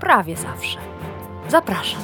prawie zawsze. Zapraszam.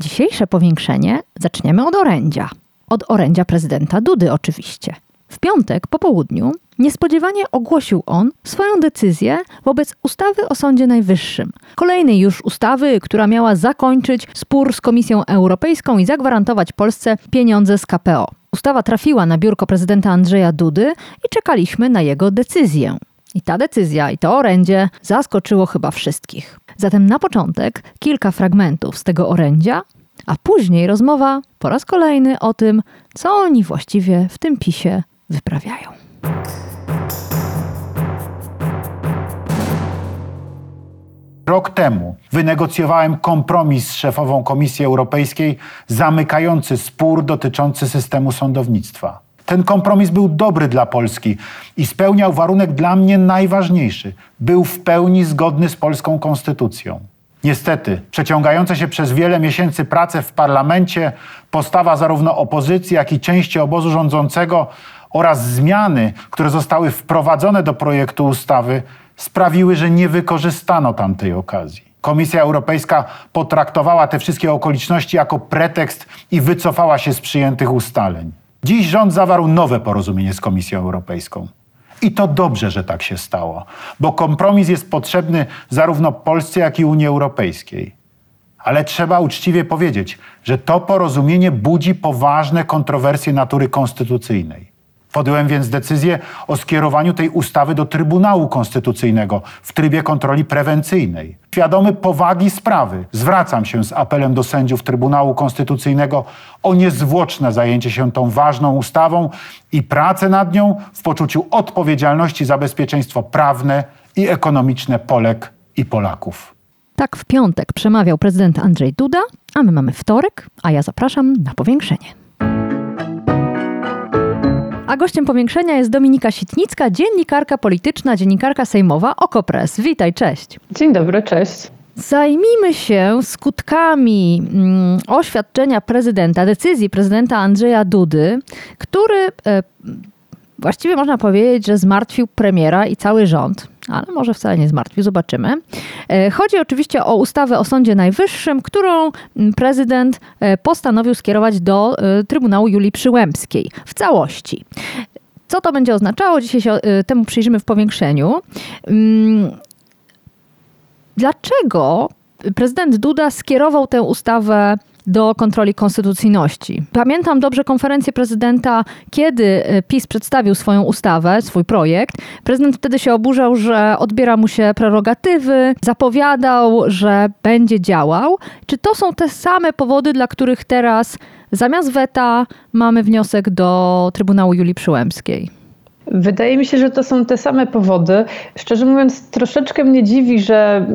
Dzisiejsze powiększenie zaczniemy od orędzia. Od orędzia prezydenta Dudy, oczywiście. W piątek po południu niespodziewanie ogłosił on swoją decyzję wobec ustawy o Sądzie Najwyższym. Kolejnej już ustawy, która miała zakończyć spór z Komisją Europejską i zagwarantować Polsce pieniądze z KPO. Ustawa trafiła na biurko prezydenta Andrzeja Dudy i czekaliśmy na jego decyzję. I ta decyzja i to orędzie zaskoczyło chyba wszystkich. Zatem na początek kilka fragmentów z tego orędzia, a później rozmowa po raz kolejny o tym, co oni właściwie w tym pisie wyprawiają. Rok temu wynegocjowałem kompromis z szefową Komisji Europejskiej zamykający spór dotyczący systemu sądownictwa. Ten kompromis był dobry dla Polski i spełniał warunek dla mnie najważniejszy. Był w pełni zgodny z polską konstytucją. Niestety, przeciągające się przez wiele miesięcy prace w parlamencie, postawa zarówno opozycji, jak i części obozu rządzącego oraz zmiany, które zostały wprowadzone do projektu ustawy, sprawiły, że nie wykorzystano tamtej okazji. Komisja Europejska potraktowała te wszystkie okoliczności jako pretekst i wycofała się z przyjętych ustaleń. Dziś rząd zawarł nowe porozumienie z Komisją Europejską. I to dobrze, że tak się stało, bo kompromis jest potrzebny zarówno Polsce, jak i Unii Europejskiej. Ale trzeba uczciwie powiedzieć, że to porozumienie budzi poważne kontrowersje natury konstytucyjnej. Podjąłem więc decyzję o skierowaniu tej ustawy do Trybunału Konstytucyjnego w trybie kontroli prewencyjnej. Świadomy powagi sprawy, zwracam się z apelem do sędziów Trybunału Konstytucyjnego o niezwłoczne zajęcie się tą ważną ustawą i pracę nad nią w poczuciu odpowiedzialności za bezpieczeństwo prawne i ekonomiczne Polek i Polaków. Tak w piątek przemawiał prezydent Andrzej Duda, a my mamy wtorek, a ja zapraszam na powiększenie. A gościem powiększenia jest Dominika Sitnicka, dziennikarka polityczna, dziennikarka sejmowa Okopres. Witaj, cześć. Dzień dobry, cześć. Zajmijmy się skutkami mm, oświadczenia prezydenta, decyzji prezydenta Andrzeja Dudy, który e, właściwie można powiedzieć, że zmartwił premiera i cały rząd, ale może wcale nie zmartwił, zobaczymy. E, chodzi oczywiście o ustawę o Sądzie Najwyższym, którą mm, prezydent e, postanowił skierować do e, Trybunału Julii Przyłębskiej w całości. Co to będzie oznaczało? Dzisiaj się temu przyjrzymy w powiększeniu. Mm, dlaczego prezydent Duda skierował tę ustawę do kontroli konstytucyjności. Pamiętam dobrze konferencję prezydenta, kiedy e, PiS przedstawił swoją ustawę, swój projekt. Prezydent wtedy się oburzał, że odbiera mu się prerogatywy, zapowiadał, że będzie działał. Czy to są te same powody, dla których teraz zamiast weta mamy wniosek do Trybunału Julii Przyłębskiej? Wydaje mi się, że to są te same powody. Szczerze mówiąc, troszeczkę mnie dziwi, że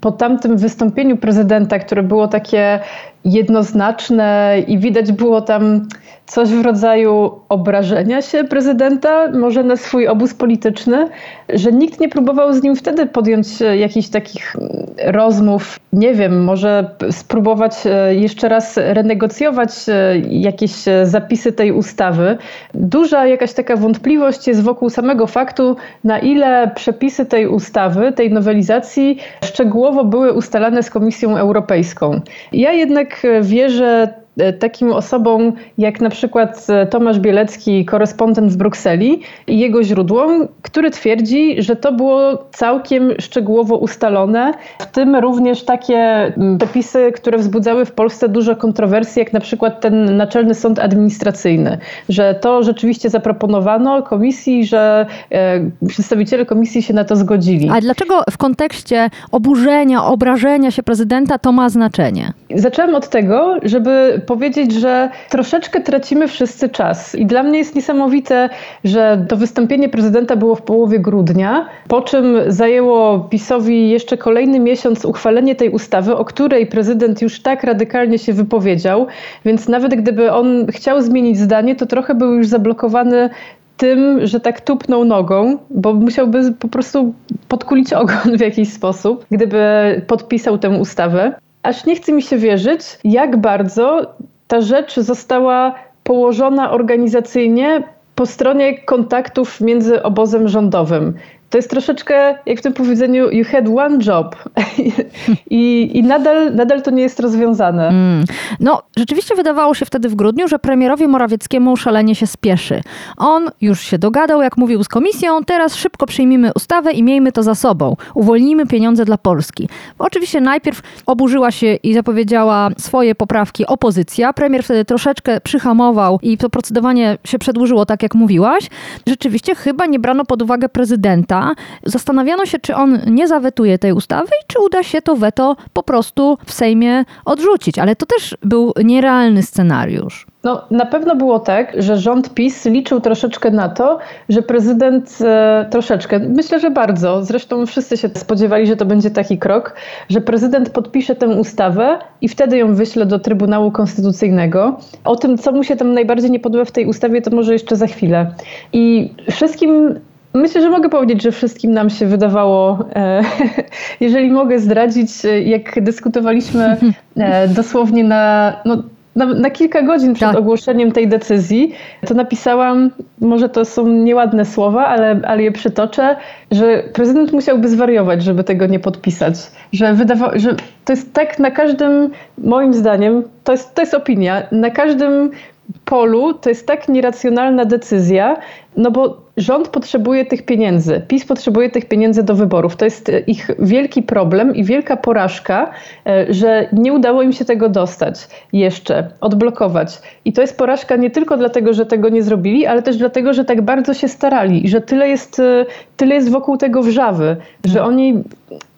po tamtym wystąpieniu prezydenta, które było takie jednoznaczne i widać było tam coś w rodzaju obrażenia się prezydenta, może na swój obóz polityczny, że nikt nie próbował z nim wtedy podjąć jakichś takich rozmów, nie wiem, może spróbować e, jeszcze raz renegocjować e, jakieś zapisy tej ustawy. Duża jakaś taka wątpliwość jest wokół samego faktu, na ile przepisy tej ustawy, tej nowelizacji szczegółowo były ustalane z Komisją Europejską. Ja jednak wierzę takim osobom jak na przykład e, Tomasz Bielecki, korespondent w Brukseli i jego źródłom, który twierdzi, że to było całkiem szczegółowo ustalone, w tym również takie przepisy, które wzbudzały w Polsce dużo kontrowersji, jak na przykład ten Naczelny Sąd Administracyjny, że to rzeczywiście zaproponowano komisji, że e, przedstawiciele komisji się na to zgodzili. A dlaczego w kontekście oburzenia, obrażenia się prezydenta to ma znaczenie? Zaczęłam od tego, żeby powiedzieć, że troszeczkę tracimy wszyscy czas. I dla mnie jest niesamowite, że to wystąpienie prezydenta było w połowie grudnia, po czym zajęło PiSowi jeszcze kolejny miesiąc uchwalenie tej ustawy, o której prezydent już tak radykalnie się wypowiedział, więc nawet gdyby on chciał zmienić zdanie, to trochę był już zablokowany tym, że tak tupnął nogą, bo musiałby po prostu podkulić ogon w jakiś sposób, gdyby podpisał tę ustawę. Aż nie chce mi się wierzyć, jak bardzo ta rzecz została położona organizacyjnie po stronie kontaktów między obozem rządowym to jest troszeczkę jak w tym powiedzeniu you had one job I, i nadal, nadal to nie jest rozwiązane. Mm. No, rzeczywiście wydawało się wtedy w grudniu, że premierowi Morawieckiemu szalenie się spieszy. On już się dogadał, jak mówił z komisją, teraz szybko przyjmijmy ustawę i miejmy to za sobą. Uwolnijmy pieniądze dla Polski. Bo oczywiście najpierw oburzyła się i zapowiedziała swoje poprawki opozycja. Premier wtedy troszeczkę przyhamował i to procedowanie się przedłużyło, tak jak mówiłaś. Rzeczywiście chyba nie brano pod uwagę prezydenta, zastanawiano się, czy on nie zawetuje tej ustawy i czy uda się to weto po prostu w Sejmie odrzucić. Ale to też był nierealny scenariusz. No, na pewno było tak, że rząd PiS liczył troszeczkę na to, że prezydent e, troszeczkę, myślę, że bardzo, zresztą wszyscy się spodziewali, że to będzie taki krok, że prezydent podpisze tę ustawę i wtedy ją wyśle do Trybunału Konstytucyjnego. O tym, co mu się tam najbardziej nie podoba w tej ustawie, to może jeszcze za chwilę. I wszystkim Myślę, że mogę powiedzieć, że wszystkim nam się wydawało, e, jeżeli mogę zdradzić, e, jak dyskutowaliśmy e, dosłownie na, no, na, na, kilka godzin przed tak. ogłoszeniem tej decyzji, to napisałam, może to są nieładne słowa, ale, ale je przytoczę, że prezydent musiałby zwariować, żeby tego nie podpisać. Że, wydawa- że to jest tak na każdym, moim zdaniem, to jest, to jest opinia, na każdym polu to jest tak nieracjonalna decyzja, no bo rząd potrzebuje tych pieniędzy, PiS potrzebuje tych pieniędzy do wyborów. To jest ich wielki problem i wielka porażka, e, że nie udało im się tego dostać jeszcze, odblokować. I to jest porażka nie tylko dlatego, że tego nie zrobili, ale też dlatego, że tak bardzo się starali i że tyle jest, e, tyle jest wokół tego wrzawy, że oni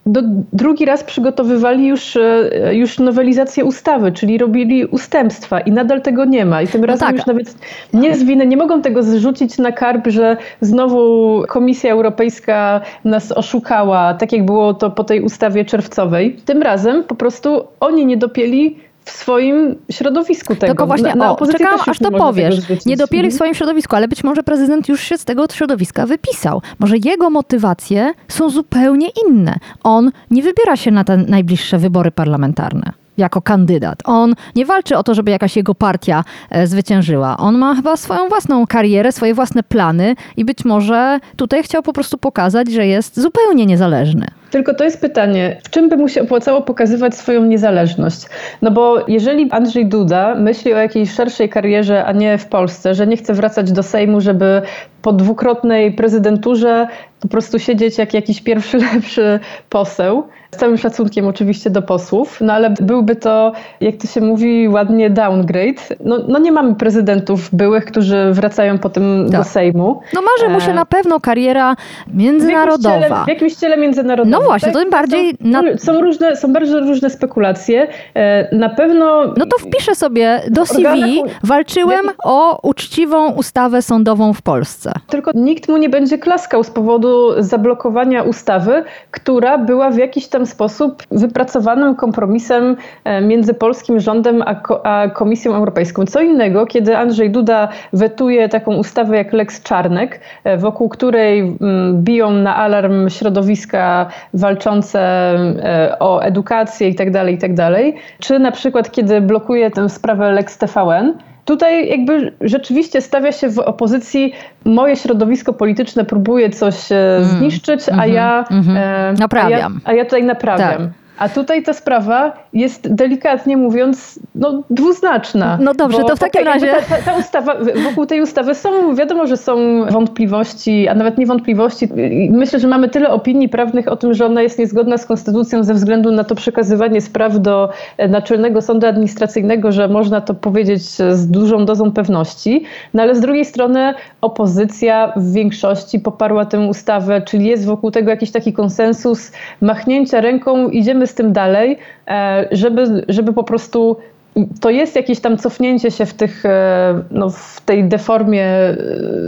do, drugi raz przygotowywali już, e, już nowelizację ustawy, czyli robili ustępstwa i nadal tego nie ma. I tym no razem tak. już nawet nie zwinę, nie mogą tego zrzucić na karb, że znowu Komisja Europejska nas oszukała, tak jak było to po tej ustawie czerwcowej. Tym razem po prostu oni nie dopieli w swoim środowisku tego. Tylko właśnie, na, na o, czekałam aż to powiesz. Nie dopiero w mhm. swoim środowisku, ale być może prezydent już się z tego środowiska wypisał. Może jego motywacje są zupełnie inne. On nie wybiera się na te najbliższe wybory parlamentarne jako kandydat. On nie walczy o to, żeby jakaś jego partia e, zwyciężyła. On ma chyba swoją własną karierę, swoje własne plany i być może tutaj chciał po prostu pokazać, że jest zupełnie niezależny. Tylko to jest pytanie, w czym by mu się opłacało pokazywać swoją niezależność? No bo jeżeli Andrzej Duda myśli o jakiejś szerszej karierze, a nie w Polsce, że nie chce wracać do Sejmu, żeby po dwukrotnej prezydenturze po prostu siedzieć jak jakiś pierwszy lepszy poseł, z całym szacunkiem oczywiście do posłów, no ale byłby to, jak to się mówi ładnie, downgrade. No, no nie mamy prezydentów byłych, którzy wracają potem tak. do Sejmu. No marzy mu się e... na pewno kariera międzynarodowa. W jakimś ciele, w jakimś ciele międzynarodowym. No właśnie, tak? to tym bardziej... Są, na... są, różne, są bardzo różne spekulacje. E, na pewno... No to wpiszę sobie do CV, walczyłem o uczciwą ustawę sądową w Polsce. Tylko nikt mu nie będzie klaskał z powodu zablokowania ustawy, która była w jakiś tam sposób wypracowanym kompromisem e, między polskim rządem a, a Komisją Europejską. Co innego, kiedy Andrzej Duda wetuje taką ustawę jak Lex Czarnek, e, wokół której mm, biją na alarm środowiska walczące e, o edukację itd., tak itd., tak czy na przykład kiedy blokuje tę sprawę Lex TVN, Tutaj jakby rzeczywiście stawia się w opozycji moje środowisko polityczne próbuje coś mm, zniszczyć, mm, a ja mm, e, naprawiam. A ja, a ja tutaj naprawiam. Tak. A tutaj ta sprawa jest delikatnie mówiąc no, dwuznaczna. No dobrze, to w takim razie. Ta, ta, ustawa, wokół tej ustawy są, wiadomo, że są wątpliwości, a nawet niewątpliwości. Myślę, że mamy tyle opinii prawnych o tym, że ona jest niezgodna z konstytucją ze względu na to przekazywanie spraw do e, Naczelnego Sądu Administracyjnego, że można to powiedzieć z dużą dozą pewności. No ale z drugiej strony opozycja w większości poparła tę ustawę, czyli jest wokół tego jakiś taki konsensus, machnięcia ręką, idziemy z tym dalej, e, żeby, żeby po prostu to jest jakieś tam cofnięcie się w, tych, e, no, w tej deformie e,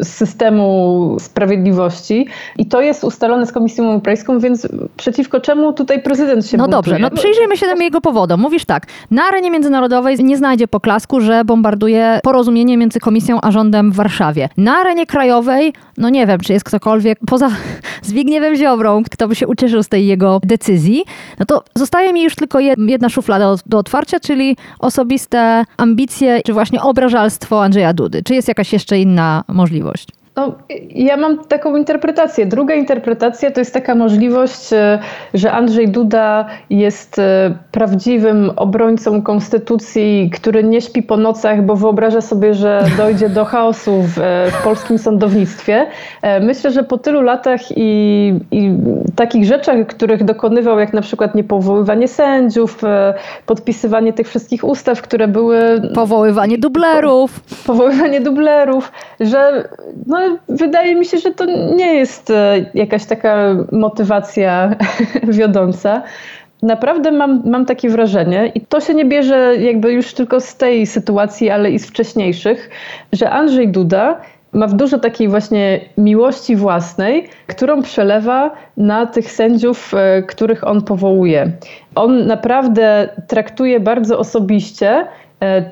systemu sprawiedliwości i to jest ustalone z Komisją Europejską, więc przeciwko czemu tutaj prezydent się No buntuje? dobrze, no przyjrzyjmy się temu jego powodom. Mówisz tak, na arenie międzynarodowej nie znajdzie poklasku, że bombarduje porozumienie między Komisją a rządem w Warszawie. Na arenie krajowej, no nie wiem, czy jest ktokolwiek poza Zbigniewem Ziobrą, kto by się ucieszył z tej jego decyzji, no to zostaje mi już tylko jedna szuflada do, do otwarcia, czyli osobiste ambicje, czy właśnie obrażalstwo Andrzeja Dudy. Czy jest jakaś jeszcze inna możliwość? No, ja mam taką interpretację. Druga interpretacja to jest taka możliwość, e, że Andrzej Duda jest e, prawdziwym obrońcą konstytucji, który nie śpi po nocach, bo wyobraża sobie, że dojdzie do chaosu w, e, w polskim sądownictwie. Myślę, że po tylu latach i, i, takich rzeczach, których dokonywał, jak na przykład niepowoływanie sędziów, podpisywanie tych wszystkich ustaw, które były. Powoływanie dublerów. Powoływanie dublerów, że no, wydaje mi się, że to nie jest e, jakaś taka motywacja wiodąca. Naprawdę mam, mam takie wrażenie, i to się nie bierze jakby już tylko z tej sytuacji, ale i z wcześniejszych, że Andrzej Duda ma w dużo takiej właśnie miłości własnej, którą przelewa na tych sędziów, e, których on powołuje. On naprawdę traktuje bardzo osobiście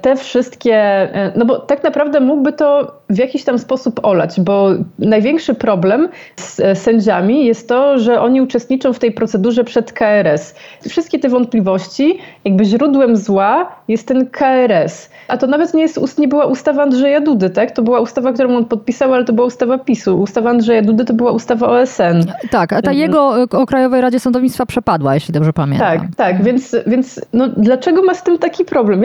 te wszystkie, e, no bo tak naprawdę mógłby to w jakiś tam sposób olać, bo największy problem z e, sędziami jest to, że oni uczestniczą w tej procedurze przed KRS. Wszystkie te wątpliwości, jakby źródłem zła jest ten KRS. A to nawet nie, jest, nie była ustawa Andrzeja Dudy, tak? To była ustawa, którą on podpisał, ale to była ustawa PiSu. Ustawa Andrzeja Dudy to była ustawa OSN. Tak, a ta mhm. jego o Krajowej Radzie Sądownictwa przepadła, jeśli dobrze pamiętam. Tak, tak, więc, więc no, dlaczego ma z tym taki problem?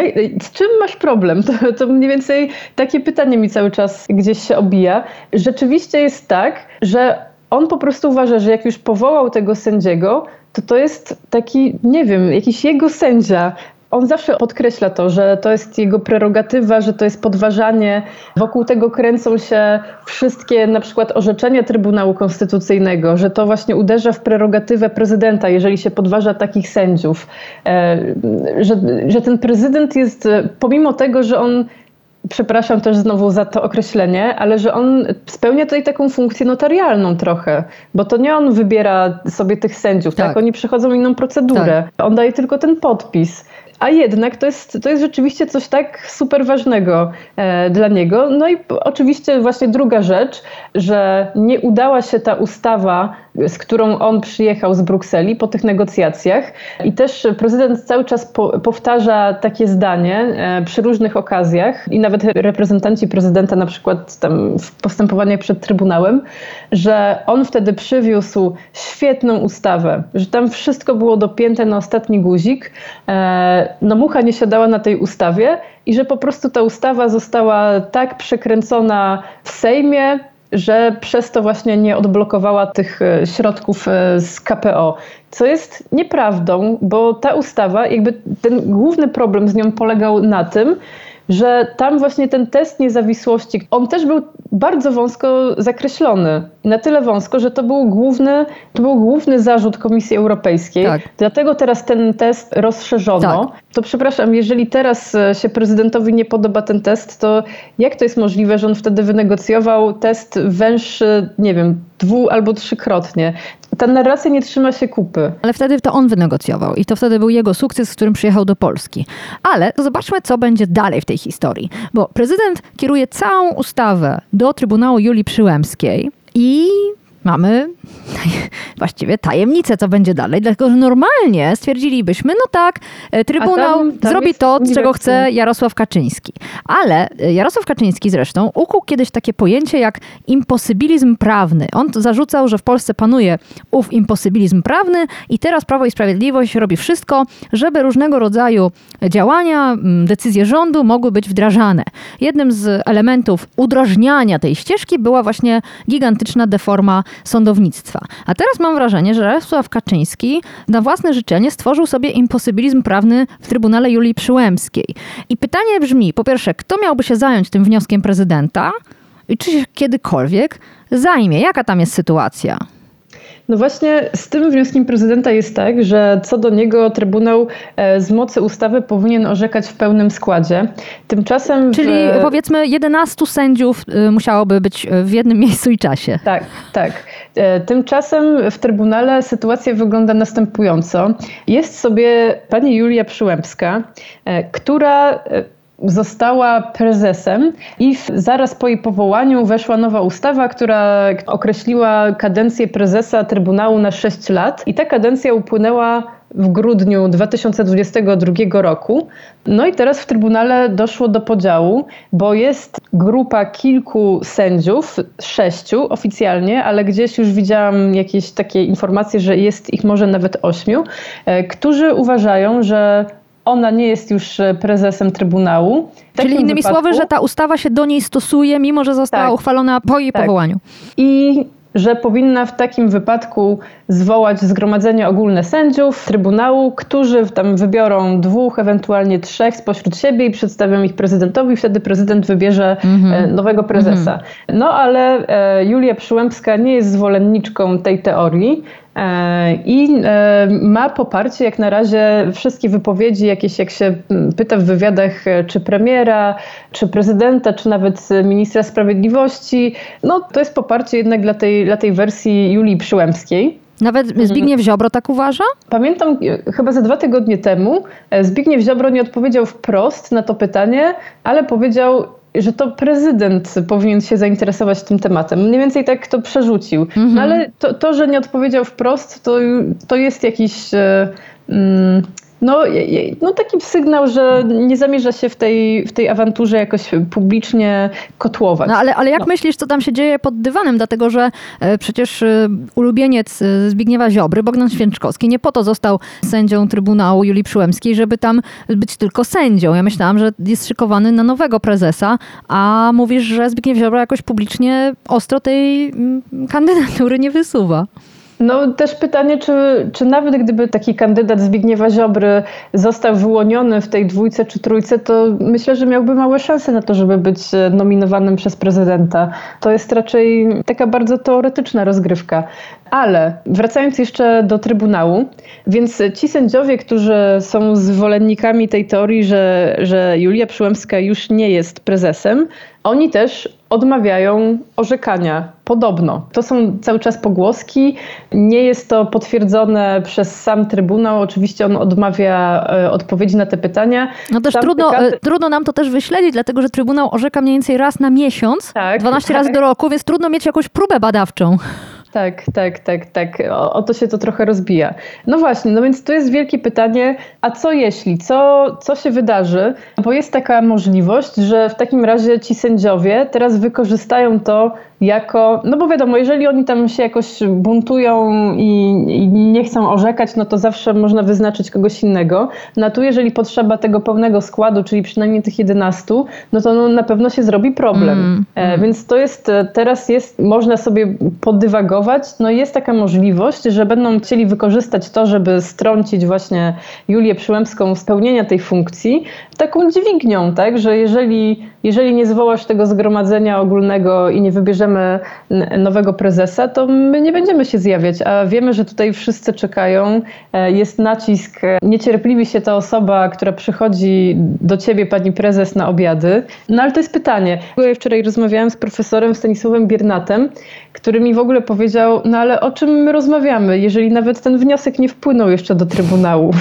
Z czym masz problem? To, to mniej więcej takie pytanie mi cały czas gdzieś się obija. Rzeczywiście jest tak, że on po prostu uważa, że jak już powołał tego sędziego, to to jest taki, nie wiem, jakiś jego sędzia, on zawsze podkreśla to, że to jest jego prerogatywa, że to jest podważanie. Wokół tego kręcą się wszystkie na przykład orzeczenia Trybunału Konstytucyjnego, że to właśnie uderza w prerogatywę prezydenta, jeżeli się podważa takich sędziów. E, że, że ten prezydent jest, pomimo tego, że on przepraszam też znowu za to określenie, ale że on spełnia tutaj taką funkcję notarialną trochę, bo to nie on wybiera sobie tych sędziów, tak? tak? Oni przechodzą inną procedurę. Tak. On daje tylko ten podpis. A jednak to jest, to jest rzeczywiście coś tak super ważnego e, dla niego. No i oczywiście właśnie druga rzecz, że nie udała się ta ustawa, z którą on przyjechał z Brukseli po tych negocjacjach. I też prezydent cały czas po, powtarza takie zdanie e, przy różnych okazjach i nawet reprezentanci prezydenta na przykład tam w postępowaniach przed Trybunałem, że on wtedy przywiózł świetną ustawę, że tam wszystko było dopięte na ostatni guzik. E, no mucha nie siadała na tej ustawie i że po prostu ta ustawa została tak przekręcona w Sejmie, że przez to właśnie nie odblokowała tych e, środków e, z KPO. Co jest nieprawdą, bo ta ustawa, jakby ten główny problem z nią polegał na tym, że tam właśnie ten test niezawisłości, on też był bardzo wąsko zakreślony. Na tyle wąsko, że to był główny, to był główny zarzut Komisji Europejskiej. Tak. Dlatego teraz ten test rozszerzono. Tak. To przepraszam, jeżeli teraz e, się prezydentowi nie podoba ten test, to jak to jest możliwe, że on wtedy wynegocjował test węższy, nie wiem, dwu albo trzykrotnie? Ta narracja nie trzyma się kupy. Ale wtedy to on wynegocjował i to wtedy był jego sukces, z którym przyjechał do Polski. Ale zobaczmy, co będzie dalej w tej historii. Bo prezydent kieruje całą ustawę do Trybunału Julii Przyłębskiej i mamy właściwie tajemnicę, co będzie dalej, dlatego że normalnie stwierdzilibyśmy, no tak, e, Trybunał tam, tam zrobi to, czego chce Jarosław Kaczyński. Ale e, Jarosław Kaczyński zresztą ukuł kiedyś takie pojęcie jak imposybilizm prawny. On zarzucał, że w Polsce panuje ów imposybilizm prawny i teraz Prawo i Sprawiedliwość robi wszystko, żeby różnego rodzaju działania, decyzje rządu mogły być wdrażane. Jednym z elementów udrażniania tej ścieżki była właśnie gigantyczna deforma sądownictwa. A teraz mam wrażenie, że Jarosław Kaczyński na własne życzenie stworzył sobie imposybilizm prawny w Trybunale Julii Przyłębskiej. I pytanie brzmi, po pierwsze, kto miałby się zająć tym wnioskiem prezydenta i czy się kiedykolwiek zajmie? Jaka tam jest sytuacja? No właśnie z tym wnioskiem prezydenta jest tak, że co do niego Trybunał e, z mocy ustawy powinien orzekać w pełnym składzie. Tymczasem. Czyli w... powiedzmy 11 sędziów y, musiałoby być w jednym miejscu i czasie. Tak, tak. E, tymczasem w Trybunale sytuacja wygląda następująco. Jest sobie pani Julia Przyłębska, e, która została prezesem i zaraz po jej powołaniu weszła nowa ustawa, która określiła kadencję prezesa Trybunału na 6 lat i ta kadencja upłynęła w grudniu 2022 roku. No i teraz w Trybunale doszło do podziału, bo jest grupa kilku sędziów, sześciu oficjalnie, ale gdzieś już widziałam jakieś takie informacje, że jest ich może nawet ośmiu, e, którzy uważają, że ona nie jest już e, prezesem Trybunału. Czyli innymi wypadku, słowy, że ta ustawa się do niej stosuje, mimo że została tak, uchwalona po jej tak. powołaniu. I że powinna w takim wypadku zwołać zgromadzenie ogólne sędziów Trybunału, którzy tam wybiorą dwóch, ewentualnie trzech spośród siebie i przedstawią ich prezydentowi. Wtedy prezydent wybierze mm-hmm. nowego prezesa. Mm-hmm. No ale e, Julia Przyłębska nie jest zwolenniczką tej teorii. E, I e, ma poparcie jak na razie wszystkie wypowiedzi, jakieś jak się pyta w wywiadach, e, czy premiera, czy prezydenta, czy nawet ministra sprawiedliwości. No to jest poparcie jednak dla tej, dla tej wersji Julii Przyłębskiej. Nawet Zbigniew Ziobro tak uważa? Pamiętam, chyba za dwa tygodnie temu Zbigniew Ziobro nie odpowiedział wprost na to pytanie, ale powiedział, że to prezydent powinien się zainteresować tym tematem. Mniej więcej tak to przerzucił. Mhm. No ale to, to, że nie odpowiedział wprost, to, to jest jakiś. E, mm, no, no taki sygnał, że nie zamierza się w tej, w tej awanturze jakoś publicznie kotłować. No ale, ale jak no. myślisz, co tam się dzieje pod dywanem? Dlatego, że e, przecież e, ulubieniec e, Zbigniewa Ziobry, Bogdan Święczkowski, nie po to został sędzią Trybunału Julii Przyłębskiej, żeby tam być tylko sędzią. Ja myślałam, że jest szykowany na nowego prezesa, a mówisz, że Zbigniew Ziobro jakoś publicznie ostro tej mm, kandydatury nie wysuwa. No też pytanie, czy, czy nawet gdyby taki kandydat Zbigniewa Ziobry został wyłoniony w tej dwójce czy trójce, to myślę, że miałby małe szanse na to, żeby być e, nominowanym przez prezydenta. To jest raczej taka bardzo teoretyczna rozgrywka. Ale wracając jeszcze do Trybunału, więc ci sędziowie, którzy są zwolennikami tej teorii, że, że Julia Przyłębska już nie jest prezesem, oni też odmawiają orzekania. Podobno. To są cały czas pogłoski. Nie jest to potwierdzone przez sam Trybunał. Oczywiście on odmawia e, odpowiedzi na te pytania. No też trudno, e, trudno nam to też wyśledzić, dlatego że Trybunał orzeka mniej więcej raz na miesiąc, tak, 12 tak. razy do roku, więc trudno mieć jakąś próbę badawczą. Tak, tak, tak, tak. O, o, to się to trochę rozbija. No właśnie, no więc tu jest wielkie pytanie, a co jeśli? Co, co się wydarzy? Bo jest taka możliwość, że w takim razie ci sędziowie teraz wykorzystają to jako, no bo wiadomo, jeżeli oni tam się jakoś buntują i, i, nie chcą orzekać, no to zawsze można wyznaczyć kogoś innego. No tu jeżeli potrzeba tego pełnego składu, czyli przynajmniej tych 11, no to no, na pewno się zrobi problem. Mm, mm. więc to jest, e, teraz jest, można sobie podywagować, no jest taka możliwość, że będą chcieli wykorzystać to, żeby strącić właśnie Julię Przyłębską z pełnienia tej funkcji, taką dźwignią, tak, że jeżeli, jeżeli nie zwołasz tego zgromadzenia ogólnego i nie wybierzemy nowego prezesa, to my nie będziemy się zjawiać, a wiemy, że tutaj wszyscy czekają, e, jest nacisk, niecierpliwi się ta osoba, która przychodzi do ciebie, pani prezes, na obiady. No ale to jest pytanie. Ja wczoraj rozmawiałam z profesorem Stanisławem Biernatem, który mi w ogóle powiedział, no ale o czym my rozmawiamy, jeżeli nawet ten wniosek nie wpłynął jeszcze do Trybunału.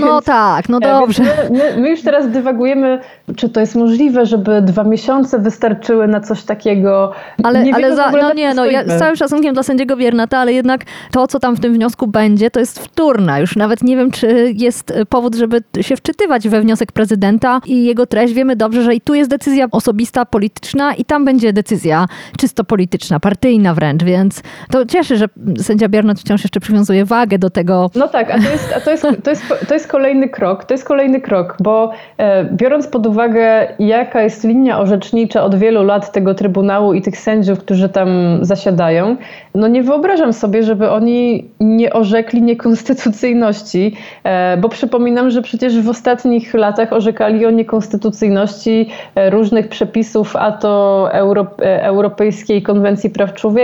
No tak, no dobrze. My, my, już teraz dywagujemy, czy to jest możliwe, żeby dwa miesiące wystarczyły na coś takiego. Ale, nie ale za, no nie, no ja z całym szacunkiem dla sędziego Biernata, ale jednak to, co tam w tym wniosku będzie, to jest wtórna. Już nawet nie wiem, czy jest powód, żeby się wczytywać we wniosek prezydenta i jego treść. Wiemy dobrze, że i tu jest decyzja osobista, polityczna i tam będzie decyzja czysto polityczna, partyjna wręcz, więc to cieszy, że sędzia Biernat wciąż jeszcze przywiązuje wagę do tego. No tak, a to jest, a to jest, to jest, to jest kolejny krok, to jest kolejny krok, bo e, biorąc pod uwagę, jaka jest linia orzecznicza od wielu lat tego Trybunału i tych sędziów, którzy tam zasiadają, no nie wyobrażam sobie, żeby oni nie orzekli niekonstytucyjności, e, bo przypominam, że przecież w ostatnich latach orzekali o niekonstytucyjności e, różnych przepisów, a to Euro, Europejskiej Konwencji Praw Człowieka,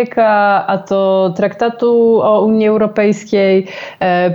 a to Traktatu o Unii Europejskiej,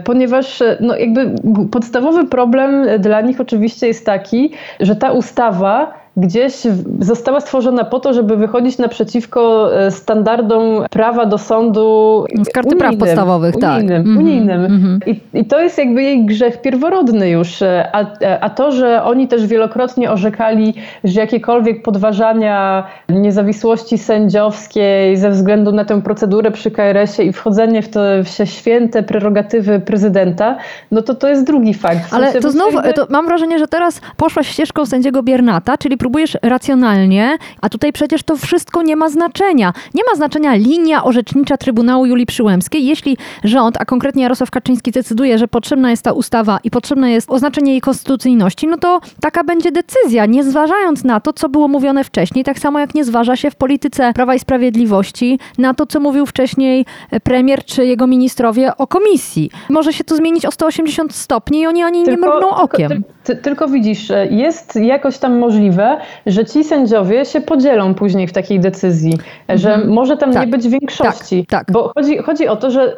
ponieważ no jakby podstawowy problem dla nich oczywiście jest taki, że ta ustawa gdzieś została stworzona po to, żeby wychodzić naprzeciwko e, standardom prawa do sądu. Z karty unijnym, praw podstawowych, unijnym, tak. Unijnym. Mm -hmm. I, I, to jest jakby jej grzech pierworodny już. E, a, e, a to, że oni też wielokrotnie orzekali, że jakiekolwiek podważania niezawisłości sędziowskiej ze względu na tę procedurę przy KRS-ie i wchodzenie w te w święte prerogatywy prezydenta, no to to jest drugi fakt. W Ale to znów, to mam wrażenie, że teraz poszłaś ścieżką sędziego Biernata, czyli próbujesz racjonalnie, a tutaj przecież to wszystko nie ma znaczenia. Nie ma znaczenia linia orzecznicza Trybunału Julii Przyłębskiej, jeśli rząd, a konkretnie Jarosław Kaczyński decyduje, że potrzebna jest ta ustawa i potrzebne jest oznaczenie jej konstytucyjności, no to taka będzie decyzja, nie zważając na to, co było mówione wcześniej, tak samo jak nie zważa się w polityce Prawa i Sprawiedliwości na to, co mówił wcześniej premier czy jego ministrowie o komisji. Może się to zmienić o 180 stopni i oni ani tylko, nie mrugną okiem. Tylko, ty, tylko widzisz, jest jakoś tam możliwe, że ci sędziowie się podzielą później w takiej decyzji, że mhm. może tam tak. nie być większości. Tak, tak. Bo chodzi, chodzi o to, że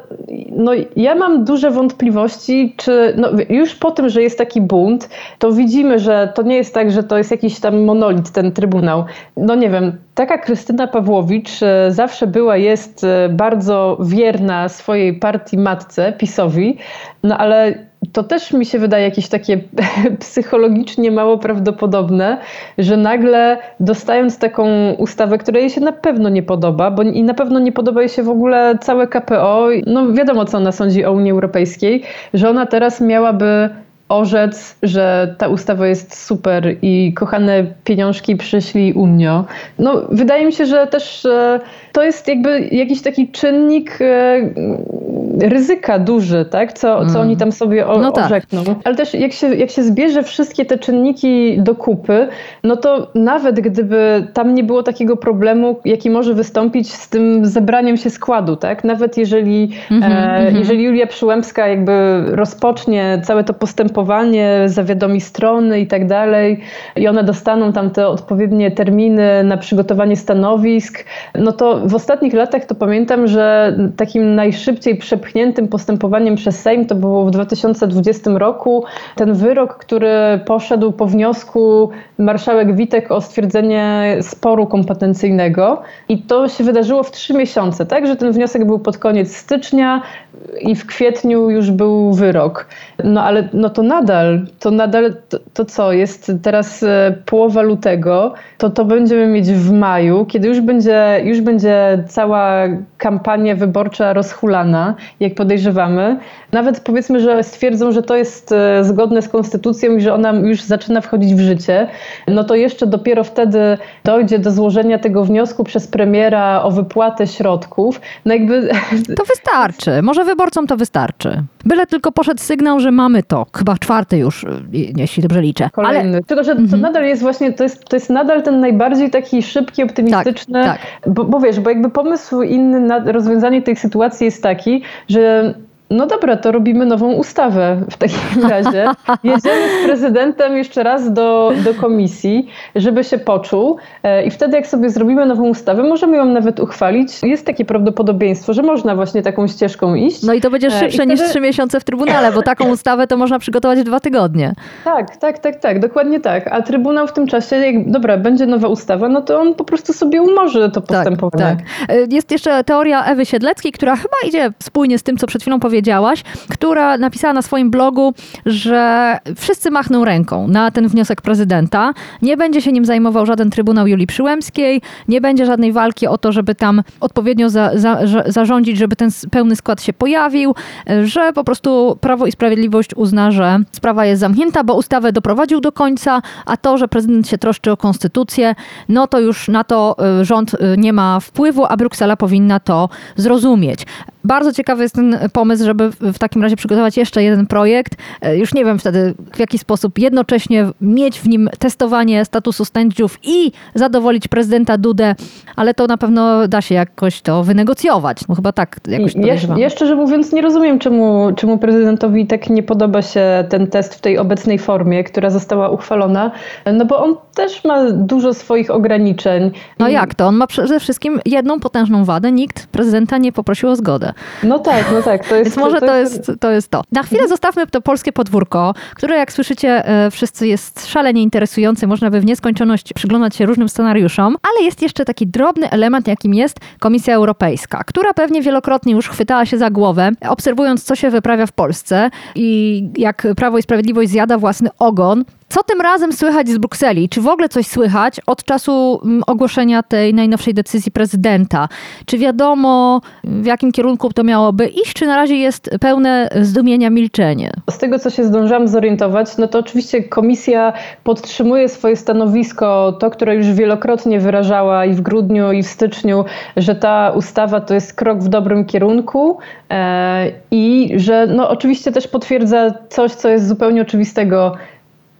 no, ja mam duże wątpliwości, czy no, już po tym, że jest taki bunt, to widzimy, że to nie jest tak, że to jest jakiś tam monolit, ten trybunał. No nie wiem, taka Krystyna Pawłowicz e, zawsze była, jest e, bardzo wierna swojej partii matce, PiSowi, no ale to też mi się wydaje jakieś takie psychologicznie mało prawdopodobne, że nagle dostając taką ustawę, która jej się na pewno nie podoba, bo i na pewno nie podoba jej się w ogóle całe KPO, no wiadomo co ona sądzi o Unii Europejskiej, że ona teraz miałaby orzec, że ta ustawa jest super i kochane pieniążki przyszli Unio. No, wydaje mi się, że też to jest jakby jakiś taki czynnik e, ryzyka duży, tak? co, co mm. oni tam sobie o, no tak. orzekną. Ale też jak się, jak się zbierze wszystkie te czynniki do kupy, no to nawet gdyby tam nie było takiego problemu, jaki może wystąpić z tym zebraniem się składu, tak? Nawet jeżeli, mm -hmm, e, mm -hmm. jeżeli Julia Przyłębska jakby rozpocznie całe to postępowanie, zawiadomi strony i tak dalej i one dostaną tam te odpowiednie terminy na przygotowanie stanowisk, no to w ostatnich latach to pamiętam, że takim najszybciej przepchniętym postępowaniem przez Sejm to było w 2020 roku. Ten wyrok, który poszedł po wniosku marszałek Witek o stwierdzenie sporu kompetencyjnego i to się wydarzyło w trzy miesiące, tak, że ten wniosek był pod koniec stycznia i w kwietniu już był wyrok. No ale no to nadal, to nadal, to, to co, jest teraz e, połowa lutego, to to będziemy mieć w maju, kiedy już będzie, już będzie cała kampania wyborcza rozhulana, jak podejrzewamy. Nawet powiedzmy, że stwierdzą, że to jest e, zgodne z konstytucją i że ona już zaczyna wchodzić w życie, no to jeszcze dopiero wtedy dojdzie do złożenia tego wniosku przez premiera o wypłatę środków. No jakby... To wystarczy. Może wyborcom to wystarczy. Byle tylko poszedł sygnał, że mamy to. Chyba czwarty już, jeśli dobrze liczę. Kolejny. Ale... Tylko, że to mhm. nadal jest właśnie, to jest, to jest nadal ten najbardziej taki szybki, optymistyczny, tak, tak. Bo, bo wiesz, bo jakby pomysł inny na rozwiązanie tej sytuacji jest taki, że no dobra, to robimy nową ustawę w takim razie. Jedziemy z prezydentem jeszcze raz do, do komisji, żeby się poczuł e, i wtedy jak sobie zrobimy nową ustawę, możemy ją nawet uchwalić. Jest takie prawdopodobieństwo, że można właśnie taką ścieżką iść. No i to będzie e, szybsze wtedy... niż trzy miesiące w Trybunale, bo taką ustawę to można przygotować w dwa tygodnie. Tak, tak, tak, tak, dokładnie tak. A Trybunał w tym czasie, jak dobra, będzie nowa ustawa, no to on po prostu sobie umorzy to tak, postępowanie. Tak, tak. Jest jeszcze teoria Ewy Siedleckiej, która chyba idzie spójnie z tym, co przed chwilą powiedziałam, powiedziałaś, która napisała na swoim blogu, że wszyscy machną ręką na ten wniosek prezydenta. Nie będzie się nim zajmował żaden Trybunał Julii Przyłębskiej, nie będzie żadnej walki o to, żeby tam odpowiednio za, za, zarządzić, żeby ten pełny skład się pojawił, że po prostu Prawo i Sprawiedliwość uzna, że sprawa jest zamknięta, bo ustawę doprowadził do końca, a to, że prezydent się troszczy o konstytucję, no to już na to y, rząd y, nie ma wpływu, a Bruksela powinna to zrozumieć. Bardzo ciekawy jest ten pomysł, żeby w takim razie przygotować jeszcze jeden projekt. E, już nie wiem wtedy w jaki sposób jednocześnie mieć w nim testowanie statusu sędziów i zadowolić prezydenta Dudę, ale to na pewno da się jakoś to wynegocjować. No chyba tak jakoś ja, ja szczerze mówiąc nie rozumiem, czemu, czemu prezydentowi tak nie podoba się ten test w tej obecnej formie, która została uchwalona, no bo on też ma dużo swoich ograniczeń. No jak to? On ma przede wszystkim jedną potężną wadę. Nikt prezydenta nie poprosił o zgodę. No tak, no tak. To jest, Więc może to, to jest, to jest to. Na chwilę zostawmy to polskie podwórko, które jak słyszycie e, wszyscy jest szalenie interesujące. Można by w nieskończoność przyglądać się różnym scenariuszom, ale jest jeszcze taki drobny element, jakim jest Komisja Europejska, która pewnie wielokrotnie już chwytała się za głowę, obserwując co się wyprawia w Polsce i jak Prawo i Sprawiedliwość zjada własny ogon, co tym razem słychać z Brukseli? Czy w ogóle coś słychać od czasu mm, ogłoszenia tej najnowszej decyzji prezydenta? Czy wiadomo, w jakim kierunku to miałoby iść, czy na razie jest pełne zdumienia milczenie? Z tego, co się zdążyłam zorientować, no to oczywiście komisja podtrzymuje swoje stanowisko, to, które już wielokrotnie wyrażała i w grudniu, i w styczniu, że ta ustawa to jest krok w dobrym kierunku e, i że no oczywiście też potwierdza coś, co jest zupełnie oczywistego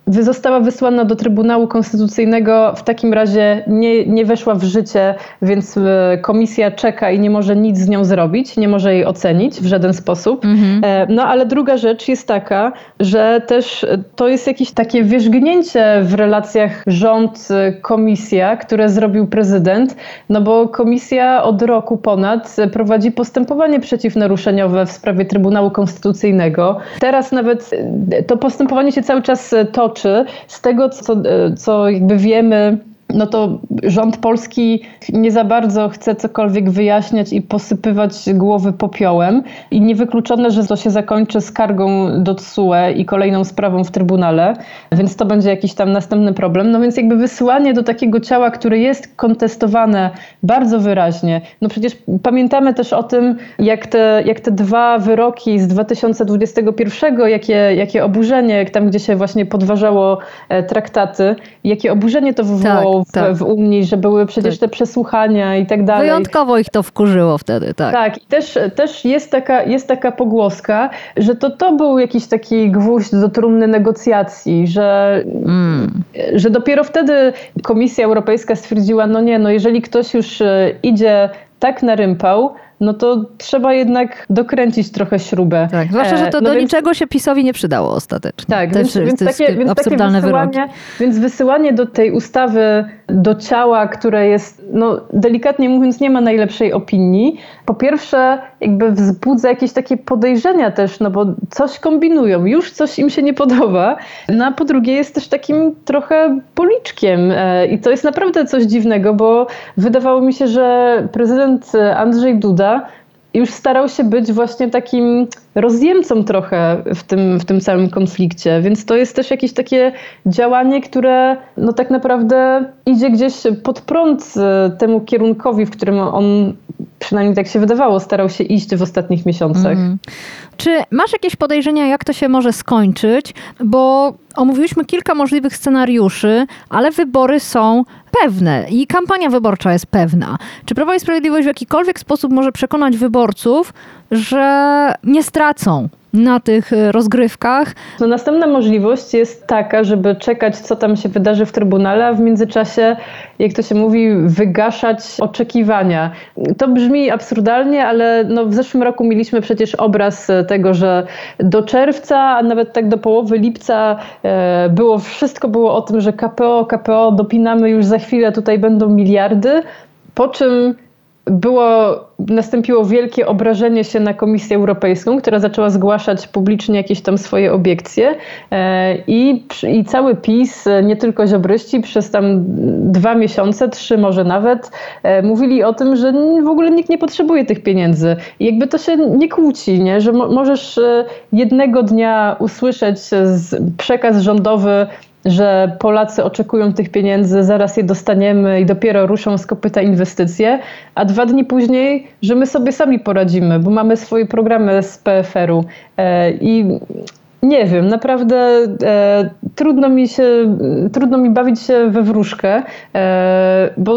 została wysłana do Trybunału Konstytucyjnego, w takim razie nie, nie weszła w życie, więc e, komisja czeka i nie może nic z nią zrobić, nie może jej ocenić w żaden sposób. Mhm. E, no ale druga rzecz jest taka, że też to jest jakieś takie wierzgnięcie w relacjach rząd-komisja, które zrobił prezydent, no bo komisja od roku ponad prowadzi postępowanie przeciwnaruszeniowe w sprawie Trybunału Konstytucyjnego. Teraz nawet e, to postępowanie się cały czas toczy toczy. Z tego, co, co jakby wiemy, no to rząd polski nie za bardzo chce cokolwiek wyjaśniać i posypywać głowy popiołem. I niewykluczone, że to się zakończy skargą do TSUE i kolejną sprawą w Trybunale, więc to będzie jakiś tam następny problem. No więc jakby wysyłanie do takiego ciała, które jest kontestowane bardzo wyraźnie. No przecież pamiętamy też o tym, jak te, jak te dwa wyroki z 2021, jakie, jakie oburzenie, tam gdzie się właśnie podważało e, traktaty, jakie oburzenie to wywołało tak, w, tak. w Unii, że były przecież tak. te przesłuchania i tak dalej. Wyjątkowo ich to wkurzyło wtedy, tak. Tak, i też, też jest, taka, jest taka pogłoska, że to to był jakiś taki gwóźdź do trumny negocjacji, że, mm. że dopiero wtedy Komisja Europejska stwierdziła, no nie, no jeżeli ktoś już e, idzie tak na rympał, no to trzeba jednak dokręcić trochę śrubę. Tak, zwłaszcza, że to e, no do więc, niczego się PiSowi nie przydało ostatecznie. Tak, więc, więc, takie, więc absurdalne takie wysyłanie, wyroki. Więc wysyłanie do tej ustawy do ciała, które jest, no delikatnie mówiąc, nie ma najlepszej opinii. Po pierwsze, jakby wzbudza jakieś takie podejrzenia też, no bo coś kombinują, już coś im się nie podoba. No a po drugie jest też takim trochę policzkiem e, i to jest naprawdę coś dziwnego, bo wydawało mi się, że prezydent Andrzej Duda już starał się być właśnie takim rozjemcą trochę w tym, w tym całym konflikcie, więc to jest też jakieś takie działanie, które no tak naprawdę idzie gdzieś pod prąd e, temu kierunkowi, w którym on przynajmniej tak się wydawało, starał się iść w ostatnich miesiącach. Mm. Czy masz jakieś podejrzenia, jak to się może skończyć? Bo omówiliśmy kilka możliwych scenariuszy, ale wybory są pewne i kampania wyborcza jest pewna. Czy Prawo i Sprawiedliwość w jakikolwiek sposób może przekonać wyborców, że nie stracą na tych e, rozgrywkach. No, następna możliwość jest taka, żeby czekać, co tam się wydarzy w Trybunale, a w międzyczasie, jak to się mówi, wygaszać oczekiwania. To brzmi absurdalnie, ale no w zeszłym roku mieliśmy przecież obraz tego, że do czerwca, a nawet tak do połowy lipca e, było wszystko było o tym, że KPO, KPO, dopinamy już za chwilę, tutaj będą miliardy. Po czym było, nastąpiło wielkie obrażenie się na Komisję Europejską, która zaczęła zgłaszać publicznie jakieś tam swoje obiekcje e, i, i cały PiS, nie tylko ziobryści, przez tam dwa miesiące, trzy może nawet, e, mówili o tym, że w ogóle nikt nie potrzebuje tych pieniędzy. I jakby to się nie kłóci, nie? że możesz e, jednego dnia usłyszeć przekaz rządowy, że Polacy oczekują tych pieniędzy, zaraz je dostaniemy i dopiero ruszą z kopyta inwestycje, a dwa dni później, że my sobie sami poradzimy, bo mamy swoje programy z PFR-u e, i nie wiem, naprawdę e, trudno mi się, trudno mi bawić się we wróżkę, e, bo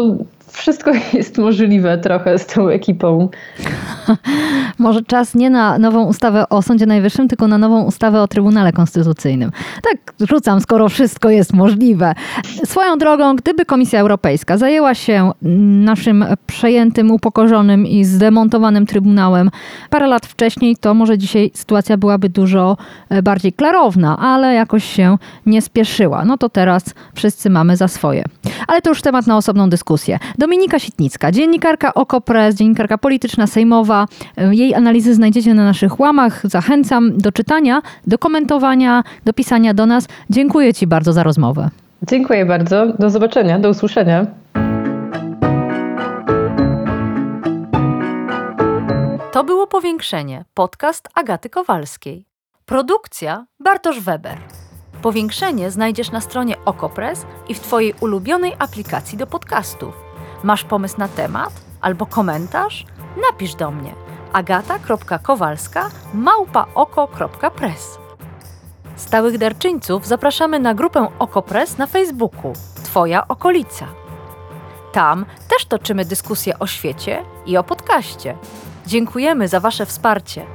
wszystko jest możliwe trochę z tą ekipą. Może czas nie na nową ustawę o Sądzie Najwyższym, tylko na nową ustawę o Trybunale Konstytucyjnym. Tak rzucam, skoro wszystko jest możliwe. Swoją drogą, gdyby Komisja Europejska zajęła się naszym przejętym, upokorzonym i zdemontowanym Trybunałem parę lat wcześniej, to może dzisiaj sytuacja byłaby dużo e, bardziej klarowna, ale jakoś się nie spieszyła. No to teraz wszyscy mamy za swoje. Ale to już temat na osobną dyskusję. Dominika Sitnicka, dziennikarka OKO.press, dziennikarka polityczna sejmowa. Jej analizy znajdziecie na naszych łamach. Zachęcam do czytania, do komentowania, do pisania do nas. Dziękuję Ci bardzo za rozmowę. Dziękuję bardzo. Do zobaczenia, do usłyszenia. To było Powiększenie, podcast Agaty Kowalskiej. Produkcja Bartosz Weber. Powiększenie znajdziesz na stronie Okopres i w Twojej ulubionej aplikacji do podcastów. Masz pomysł na temat albo komentarz? Napisz do mnie agata.kowalska małpaoko.press Stałych darczyńców zapraszamy na grupę Okopres na Facebooku Twoja okolica. Tam też toczymy dyskusje o świecie i o podcaście. Dziękujemy za Wasze wsparcie.